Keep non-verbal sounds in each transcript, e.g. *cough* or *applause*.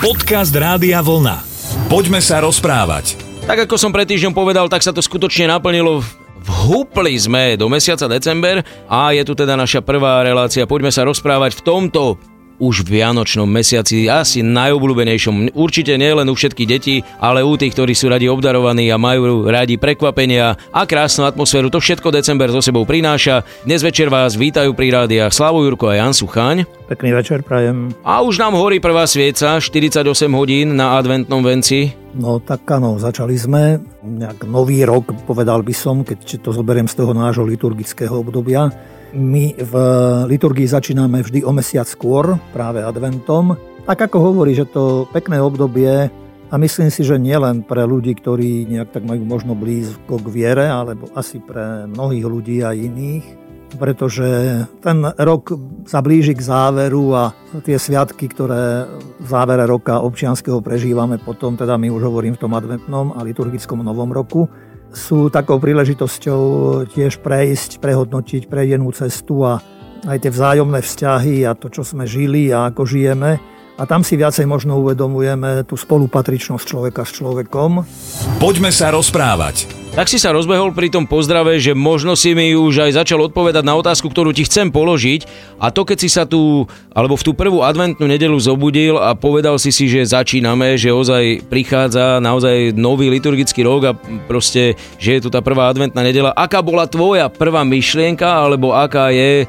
Podcast Rádia Vlna. Poďme sa rozprávať. Tak ako som pred týždňom povedal, tak sa to skutočne naplnilo. Vhúpli sme do mesiaca december a je tu teda naša prvá relácia. Poďme sa rozprávať v tomto už v Vianočnom mesiaci, asi najobľúbenejšom. Určite nie len u všetkých detí, ale u tých, ktorí sú radi obdarovaní a majú radi prekvapenia a krásnu atmosféru. To všetko december so sebou prináša. Dnes večer vás vítajú pri rádiách Slavo Jurko a Jan Suchaň. Pekný večer, prajem. A už nám horí prvá svieca, 48 hodín na adventnom venci. No tak áno, začali sme nejak nový rok, povedal by som, keď to zoberiem z toho nášho liturgického obdobia. My v liturgii začíname vždy o mesiac skôr, práve adventom. Tak ako hovorí, že to pekné obdobie a myslím si, že nielen pre ľudí, ktorí nejak tak majú možno blízko k viere, alebo asi pre mnohých ľudí a iných, pretože ten rok sa blíži k záveru a tie sviatky, ktoré v závere roka občianského prežívame potom, teda my už hovorím v tom adventnom a liturgickom novom roku, sú takou príležitosťou tiež prejsť, prehodnotiť prejenú cestu a aj tie vzájomné vzťahy a to, čo sme žili a ako žijeme. A tam si viacej možno uvedomujeme tú spolupatričnosť človeka s človekom. Poďme sa rozprávať. Tak si sa rozbehol pri tom pozdrave, že možno si mi už aj začal odpovedať na otázku, ktorú ti chcem položiť. A to, keď si sa tu, alebo v tú prvú adventnú nedelu zobudil a povedal si si, že začíname, že ozaj prichádza naozaj nový liturgický rok a proste, že je tu tá prvá adventná nedela. Aká bola tvoja prvá myšlienka, alebo aká je e,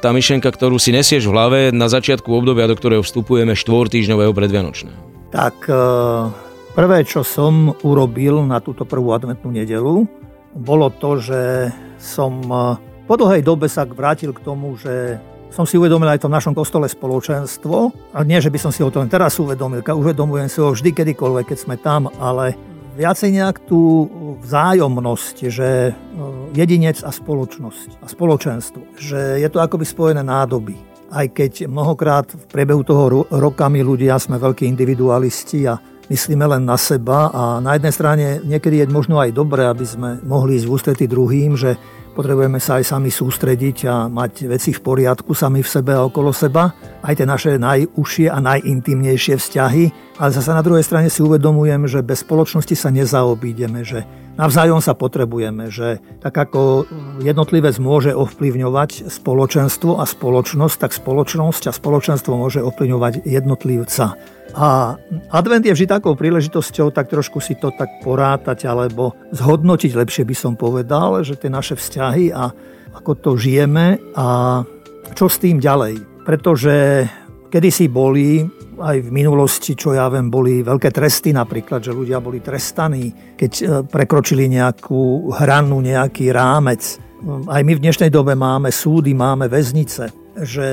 tá myšlienka, ktorú si nesieš v hlave na začiatku obdobia, do ktorého vstupujeme štvortýždňového predvianočného? Tak e Prvé, čo som urobil na túto prvú adventnú nedelu, bolo to, že som e, po dlhej dobe sa vrátil k tomu, že som si uvedomil aj to v našom kostole spoločenstvo. A nie, že by som si ho to len teraz uvedomil, uvedomujem si ho vždy, kedykoľvek, keď sme tam, ale viacej nejak tú vzájomnosť, že e, jedinec a spoločnosť a spoločenstvo, že je to akoby spojené nádoby. Aj keď mnohokrát v priebehu toho roka my ľudia sme veľkí individualisti a myslíme len na seba a na jednej strane niekedy je možno aj dobré, aby sme mohli ísť v ústrety druhým, že potrebujeme sa aj sami sústrediť a mať veci v poriadku sami v sebe a okolo seba, aj tie naše najúžšie a najintimnejšie vzťahy, ale zase na druhej strane si uvedomujem, že bez spoločnosti sa nezaobídeme, že navzájom sa potrebujeme, že tak ako jednotlivec môže ovplyvňovať spoločenstvo a spoločnosť, tak spoločnosť a spoločenstvo môže ovplyvňovať jednotlivca. A advent je vždy takou príležitosťou tak trošku si to tak porátať alebo zhodnotiť, lepšie by som povedal, že tie naše vzťahy a ako to žijeme a čo s tým ďalej. Pretože kedysi boli aj v minulosti, čo ja viem, boli veľké tresty napríklad, že ľudia boli trestaní, keď e, prekročili nejakú hranu, nejaký rámec. Aj my v dnešnej dobe máme súdy, máme väznice, že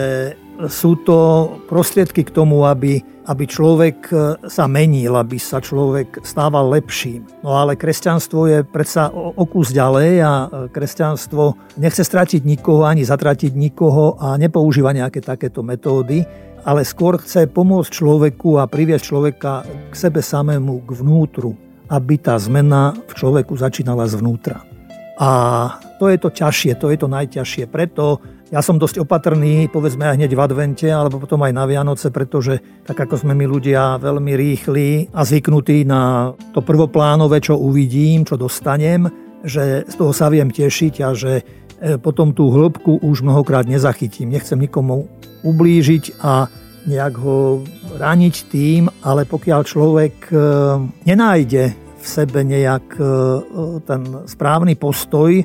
sú to prostriedky k tomu, aby aby človek e, sa menil, aby sa človek stával lepším. No ale kresťanstvo je predsa o kus ďalej a e, kresťanstvo nechce stratiť nikoho ani zatratiť nikoho a nepoužíva nejaké takéto metódy, ale skôr chce pomôcť človeku a priviesť človeka k sebe samému, k vnútru, aby tá zmena v človeku začínala zvnútra. A to je to ťažšie, to je to najťažšie. Preto ja som dosť opatrný, povedzme aj hneď v advente, alebo potom aj na Vianoce, pretože tak ako sme my ľudia veľmi rýchli a zvyknutí na to prvoplánové, čo uvidím, čo dostanem, že z toho sa viem tešiť a že e, potom tú hĺbku už mnohokrát nezachytím. Nechcem nikomu ublížiť a nejak ho raniť tým, ale pokiaľ človek e, nenájde v sebe nejak e, ten správny postoj,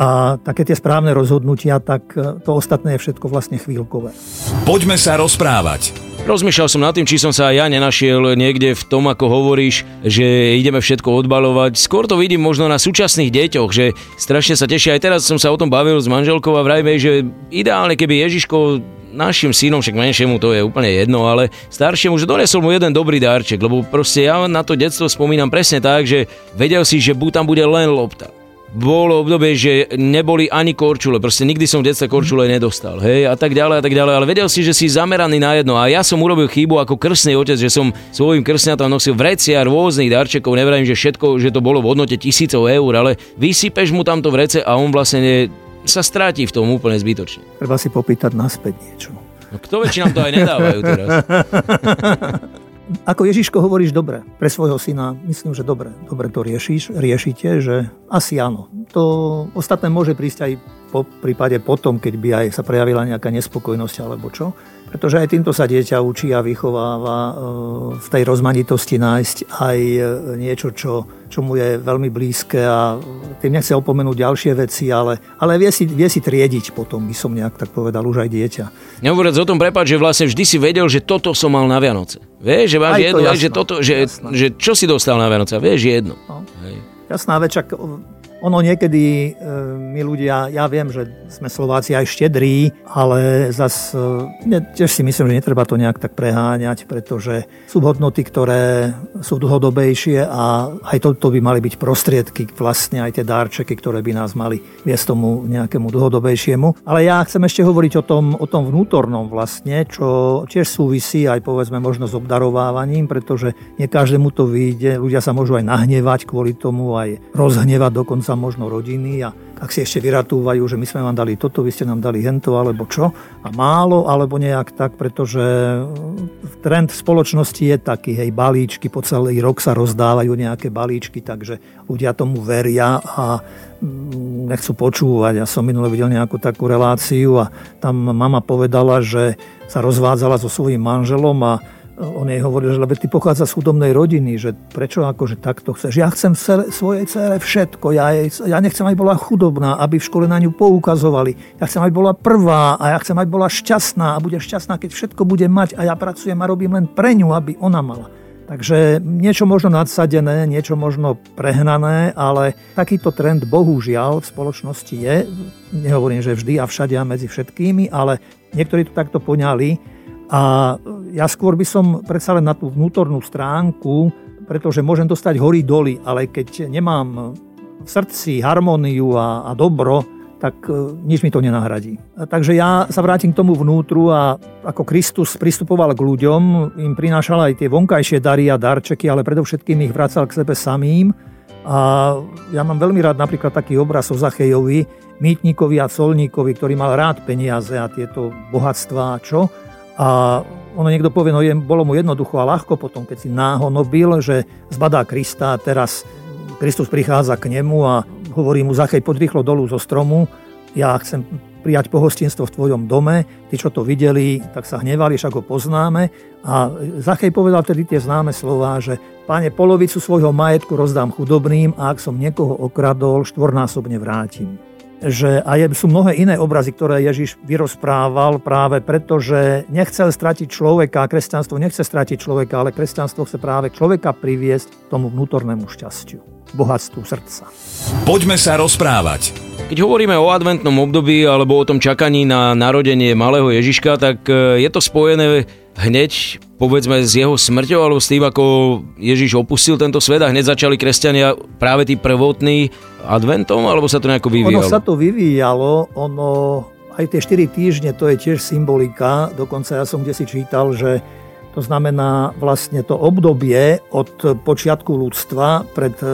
a také tie správne rozhodnutia, tak e, to ostatné je všetko vlastne chvíľkové. Poďme sa rozprávať. Rozmýšľal som nad tým, či som sa aj ja nenašiel niekde v tom, ako hovoríš, že ideme všetko odbalovať. Skôr to vidím možno na súčasných deťoch, že strašne sa tešia. Aj teraz som sa o tom bavil s manželkou a vrajme, že ideálne, keby Ježiško našim synom, však menšiemu to je úplne jedno, ale staršiemu, že donesol mu jeden dobrý darček, lebo proste ja na to detstvo spomínam presne tak, že vedel si, že tam bude len lopta bolo obdobie, že neboli ani korčule, proste nikdy som v detstve korčule nedostal, hej, a tak ďalej a tak ďalej, ale vedel si, že si zameraný na jedno a ja som urobil chybu ako krstný otec, že som svojim krstňatom nosil vrecia rôznych darčekov, nevrajím, že všetko, že to bolo v hodnote tisícov eur, ale vysypeš mu tamto vrece a on vlastne ne, sa stráti v tom úplne zbytočne. Treba si popýtať naspäť niečo. No kto väčšina to aj nedávajú teraz? *laughs* ako Ježiško hovoríš dobre, pre svojho syna myslím, že dobre, dobre to riešiš, riešite, že asi áno. To ostatné môže prísť aj po prípade potom, keď by aj sa prejavila nejaká nespokojnosť alebo čo. Pretože aj týmto sa dieťa učí a vychováva e, v tej rozmanitosti nájsť aj e, niečo, čo, čo mu je veľmi blízke a tým nechce opomenúť ďalšie veci, ale, ale vie, si, vie si triediť potom, by som nejak tak povedal, už aj dieťa. Nehovoriac o tom, prepáč, že vlastne vždy si vedel, že toto som mal na Vianoce. Vieš, že máš jedno, to, že, toto, že, že čo si dostal na Vianoce, vieš, jedno. No. Hej. Jasná vec, čak ono niekedy, e, my ľudia, ja viem, že sme Slováci aj štedrí, ale zas ja e, tiež si myslím, že netreba to nejak tak preháňať, pretože sú hodnoty, ktoré sú dlhodobejšie a aj toto by mali byť prostriedky, vlastne aj tie darčeky, ktoré by nás mali viesť tomu nejakému dlhodobejšiemu. Ale ja chcem ešte hovoriť o tom, o tom vnútornom vlastne, čo tiež súvisí aj povedzme možno s obdarovávaním, pretože nie každému to vyjde, ľudia sa môžu aj nahnevať kvôli tomu, aj rozhnevať dokonca sa možno rodiny a ak si ešte vyratúvajú, že my sme vám dali toto, vy ste nám dali hento alebo čo a málo alebo nejak tak, pretože trend v spoločnosti je taký, hej, balíčky, po celý rok sa rozdávajú nejaké balíčky, takže ľudia tomu veria a mm, nechcú počúvať. Ja som minule videl nejakú takú reláciu a tam mama povedala, že sa rozvádzala so svojím manželom a on jej hovoril, že lebo ty pochádza z chudobnej rodiny, že prečo akože takto chceš. Ja chcem svojej cére všetko, ja, jej, ja nechcem, aby bola chudobná, aby v škole na ňu poukazovali. Ja chcem, aby bola prvá a ja chcem, aby bola šťastná a bude šťastná, keď všetko bude mať a ja pracujem a robím len pre ňu, aby ona mala. Takže niečo možno nadsadené, niečo možno prehnané, ale takýto trend bohužiaľ v spoločnosti je. Nehovorím, že vždy a všade a medzi všetkými, ale niektorí to takto poňali a ja skôr by som predsa len na tú vnútornú stránku, pretože môžem dostať hory doly, ale keď nemám v srdci harmóniu a, a dobro, tak e, nič mi to nenahradí. Takže ja sa vrátim k tomu vnútru a ako Kristus pristupoval k ľuďom, im prinášal aj tie vonkajšie dary a darčeky, ale predovšetkým ich vracal k sebe samým. A ja mám veľmi rád napríklad taký obraz o Zachejovi, mýtnikovi a colníkovi, ktorý mal rád peniaze a tieto bohatstvá, čo? A ono niekto povie, no je, bolo mu jednoducho a ľahko potom, keď si náhonobil, že zbadá Krista a teraz Kristus prichádza k nemu a hovorí mu, Zachej, poď rýchlo dolu zo stromu, ja chcem prijať pohostinstvo v tvojom dome. Tí, čo to videli, tak sa hnevali, však ho poznáme. A Zachej povedal tedy tie známe slová, že Páne, polovicu svojho majetku rozdám chudobným a ak som niekoho okradol, štvornásobne vrátim že aj sú mnohé iné obrazy, ktoré Ježiš vyrozprával práve preto, že nechcel stratiť človeka, kresťanstvo nechce stratiť človeka, ale kresťanstvo chce práve človeka priviesť tomu vnútornému šťastiu, bohatstvu srdca. Poďme sa rozprávať. Keď hovoríme o adventnom období alebo o tom čakaní na narodenie malého Ježiška, tak e, je to spojené hneď povedzme s jeho smrťou alebo s tým, ako Ježiš opustil tento svet a hneď začali kresťania práve tí prvotní adventom, alebo sa to nejako vyvíjalo? Ono sa to vyvíjalo, ono aj tie 4 týždne to je tiež symbolika, dokonca ja som kde si čítal, že to znamená vlastne to obdobie od počiatku ľudstva pred e,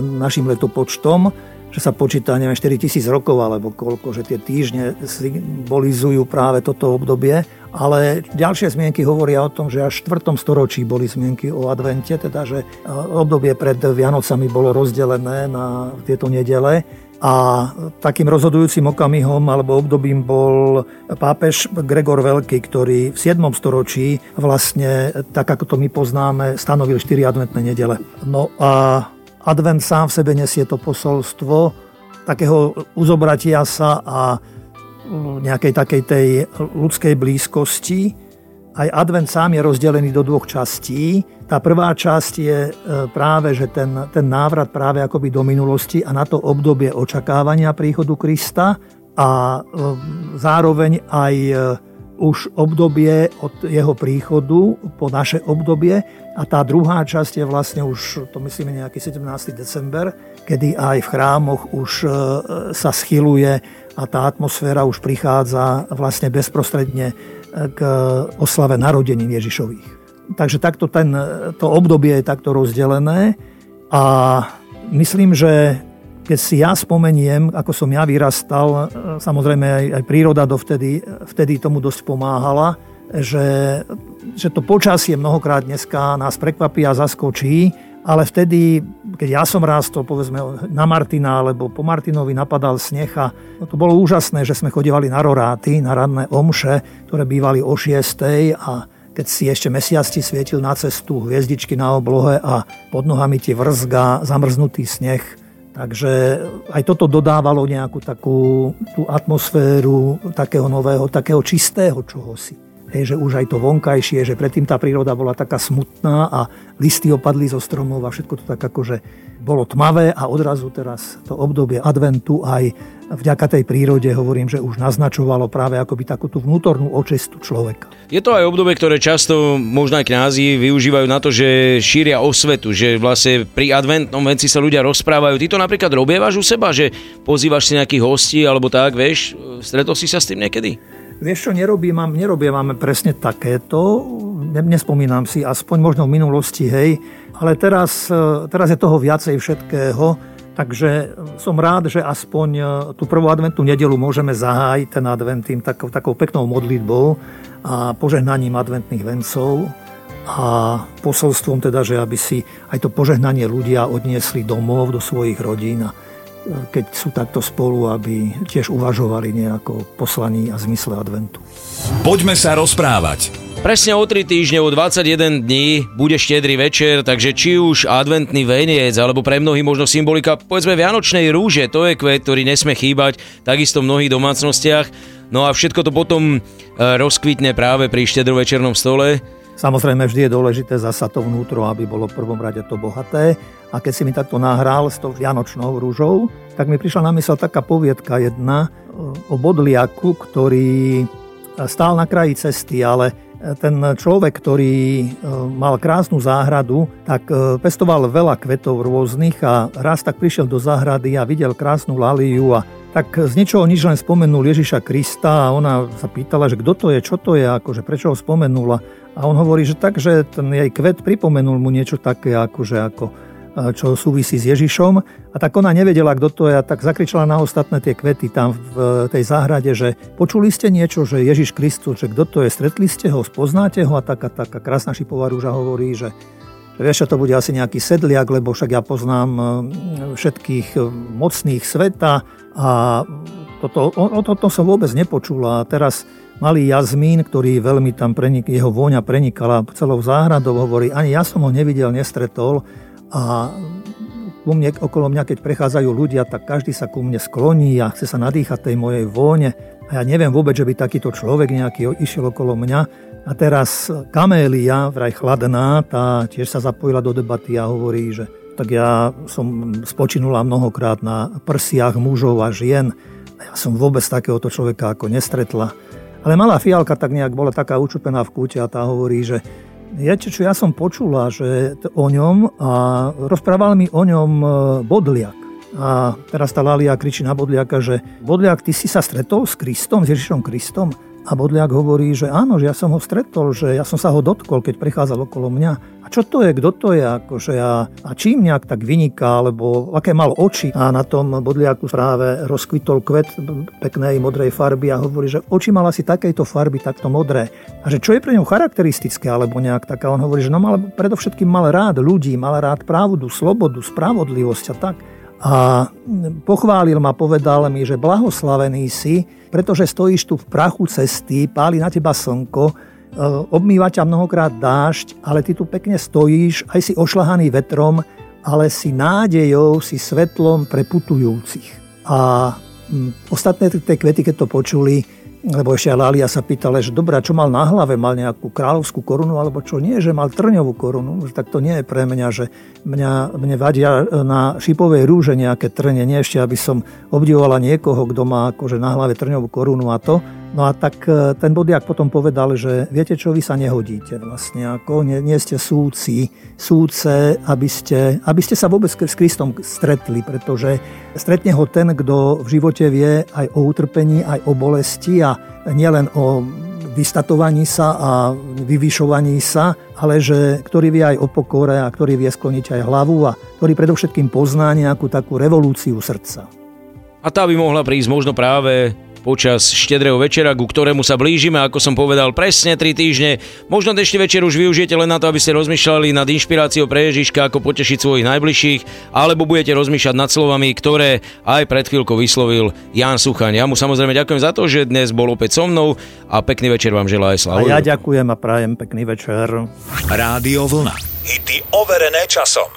našim letopočtom, že sa počíta neviem 4000 rokov alebo koľko, že tie týždne symbolizujú práve toto obdobie ale ďalšie zmienky hovoria o tom, že až v 4. storočí boli zmienky o advente, teda že e, obdobie pred Vianocami bolo rozdelené na tieto nedele a takým rozhodujúcim okamihom alebo obdobím bol pápež Gregor Veľký, ktorý v 7. storočí vlastne, tak ako to my poznáme, stanovil 4 adventné nedele. No a advent sám v sebe nesie to posolstvo takého uzobratia sa a nejakej takej tej ľudskej blízkosti. Aj advent sám je rozdelený do dvoch častí. Tá prvá časť je e, práve, že ten, ten návrat práve akoby do minulosti a na to obdobie očakávania príchodu Krista a e, zároveň aj e, už obdobie od jeho príchodu po naše obdobie a tá druhá časť je vlastne už, to myslíme nejaký 17. december, kedy aj v chrámoch už sa schyluje a tá atmosféra už prichádza vlastne bezprostredne eh, k oslave narodenín Ježišových. Takže takto ten, to obdobie je takto rozdelené a myslím, že keď si ja spomeniem, ako som ja vyrastal, eh, samozrejme aj, aj príroda dovtedy vtedy tomu dosť pomáhala, že že to počasie mnohokrát dneska nás prekvapí a zaskočí, ale vtedy, keď ja som rástol, povedzme, na Martina, alebo po Martinovi napadal sneh a to bolo úžasné, že sme chodívali na roráty, na ranné omše, ktoré bývali o 6. a keď si ešte mesiac ti svietil na cestu, hviezdičky na oblohe a pod nohami ti vrzga zamrznutý sneh, Takže aj toto dodávalo nejakú takú tú atmosféru takého nového, takého čistého čohosi. Hej, že už aj to vonkajšie, že predtým tá príroda bola taká smutná a listy opadli zo stromov a všetko to tak akože bolo tmavé a odrazu teraz to obdobie adventu aj vďaka tej prírode hovorím, že už naznačovalo práve akoby takú tú vnútornú očestu človeka. Je to aj obdobie, ktoré často možno aj kňazi využívajú na to, že šíria osvetu, že vlastne pri adventnom venci sa ľudia rozprávajú. Ty to napríklad robievaš u seba, že pozývaš si nejakých hostí alebo tak, vieš, stretol si sa s tým niekedy? Vieš čo, nerobím, nerobím presne takéto, nespomínam si, aspoň možno v minulosti, hej, ale teraz, teraz je toho viacej všetkého Takže som rád, že aspoň e, tú prvú adventnú nedelu môžeme zahájiť ten advent tým takou, takou peknou modlitbou a požehnaním adventných vencov a posolstvom teda, že aby si aj to požehnanie ľudia odniesli domov do svojich rodín a e, keď sú takto spolu, aby tiež uvažovali nejako poslaní a zmysle adventu. Poďme sa rozprávať. Presne o 3 týždne, o 21 dní bude štedrý večer, takže či už adventný veniec, alebo pre mnohých možno symbolika, povedzme Vianočnej rúže, to je kvet, ktorý nesme chýbať, takisto v mnohých domácnostiach. No a všetko to potom e, rozkvitne práve pri štedrovečernom stole. Samozrejme, vždy je dôležité zasa to vnútro, aby bolo v prvom rade to bohaté. A keď si mi takto nahral s tou vianočnou rúžou, tak mi prišla na mysel taká poviedka jedna e, o bodliaku, ktorý stál na kraji cesty, ale ten človek, ktorý mal krásnu záhradu, tak pestoval veľa kvetov rôznych a raz tak prišiel do záhrady a videl krásnu laliu a tak z ničoho nič len spomenul Ježiša Krista a ona sa pýtala, že kto to je, čo to je, akože prečo ho spomenula. A on hovorí, že tak, že ten jej kvet pripomenul mu niečo také, akože ako čo súvisí s Ježišom. A tak ona nevedela, kto to je, a tak zakričala na ostatné tie kvety tam v tej záhrade, že počuli ste niečo, že Ježiš Kristus, že kto to je, stretli ste ho, spoznáte ho a taká, taká krásna šipová rúža hovorí, že Vieš, to bude asi nejaký sedliak, lebo však ja poznám e, všetkých e, mocných sveta a toto, o, o toto som vôbec nepočula. A teraz malý Jazmín, ktorý veľmi tam prenik, jeho vôňa prenikala celou záhradou, hovorí, ani ja som ho nevidel, nestretol, a ku mne, okolo mňa, keď prechádzajú ľudia, tak každý sa ku mne skloní a chce sa nadýchať tej mojej vône. A ja neviem vôbec, že by takýto človek nejaký išiel okolo mňa. A teraz Kamélia, vraj chladná, tá tiež sa zapojila do debaty a hovorí, že tak ja som spočinula mnohokrát na prsiach mužov a žien. Ja som vôbec takéhoto človeka ako nestretla. Ale malá fialka tak nejak bola taká učupená v kúte a tá hovorí, že Viete čo, ja som počula, že o ňom a rozprával mi o ňom e, Bodliak. A teraz tá Lalia kričí na Bodliaka, že Bodliak, ty si sa stretol s Kristom, s Ježišom Kristom? A Bodliak hovorí, že áno, že ja som ho stretol, že ja som sa ho dotkol, keď prechádzal okolo mňa. A čo to je, kto to je, akože a, a čím nejak tak vyniká, alebo aké mal oči. A na tom Bodliaku práve rozkvitol kvet peknej modrej farby a hovorí, že oči mal asi takejto farby, takto modré. A že čo je pre ňu charakteristické, alebo nejak taká, on hovorí, že no mal, predovšetkým mal rád ľudí, mal rád pravdu, slobodu, spravodlivosť a tak. A pochválil ma, povedal mi, že blahoslavený si, pretože stojíš tu v prachu cesty, páli na teba slnko, e, obmýva ťa mnohokrát dážď, ale ty tu pekne stojíš, aj si ošlahaný vetrom, ale si nádejou, si svetlom pre putujúcich. A ostatné tie kvety, keď to počuli, lebo ešte Lália sa pýtala, že dobrá, čo mal na hlave, mal nejakú kráľovskú korunu, alebo čo? Nie, že mal trňovú korunu, že tak to nie je pre mňa, že mňa, mne vadia na šipovej rúže nejaké trne, nie ešte, aby som obdivovala niekoho, kto má akože na hlave trňovú korunu a to. No a tak e, ten Bodiak potom povedal, že viete čo, vy sa nehodíte vlastne, ako nie, nie ste súci, súce, aby ste, aby ste sa vôbec s Kristom stretli, pretože stretne ho ten, kto v živote vie aj o utrpení, aj o bolesti a nielen o vystatovaní sa a vyvyšovaní sa, ale že ktorý vie aj o pokore a ktorý vie skloniť aj hlavu a ktorý predovšetkým pozná nejakú takú revolúciu srdca. A tá by mohla prísť možno práve počas štedrého večera, ku ktorému sa blížime, ako som povedal, presne 3 týždne. Možno dnešný večer už využijete len na to, aby ste rozmýšľali nad inšpiráciou pre Ježiška, ako potešiť svojich najbližších, alebo budete rozmýšľať nad slovami, ktoré aj pred chvíľkou vyslovil Jan Suchaň. Ja mu samozrejme ďakujem za to, že dnes bol opäť so mnou a pekný večer vám želá aj Slavo. A ja ďakujem a prajem pekný večer. Rádio Vlna. Hity overené časom.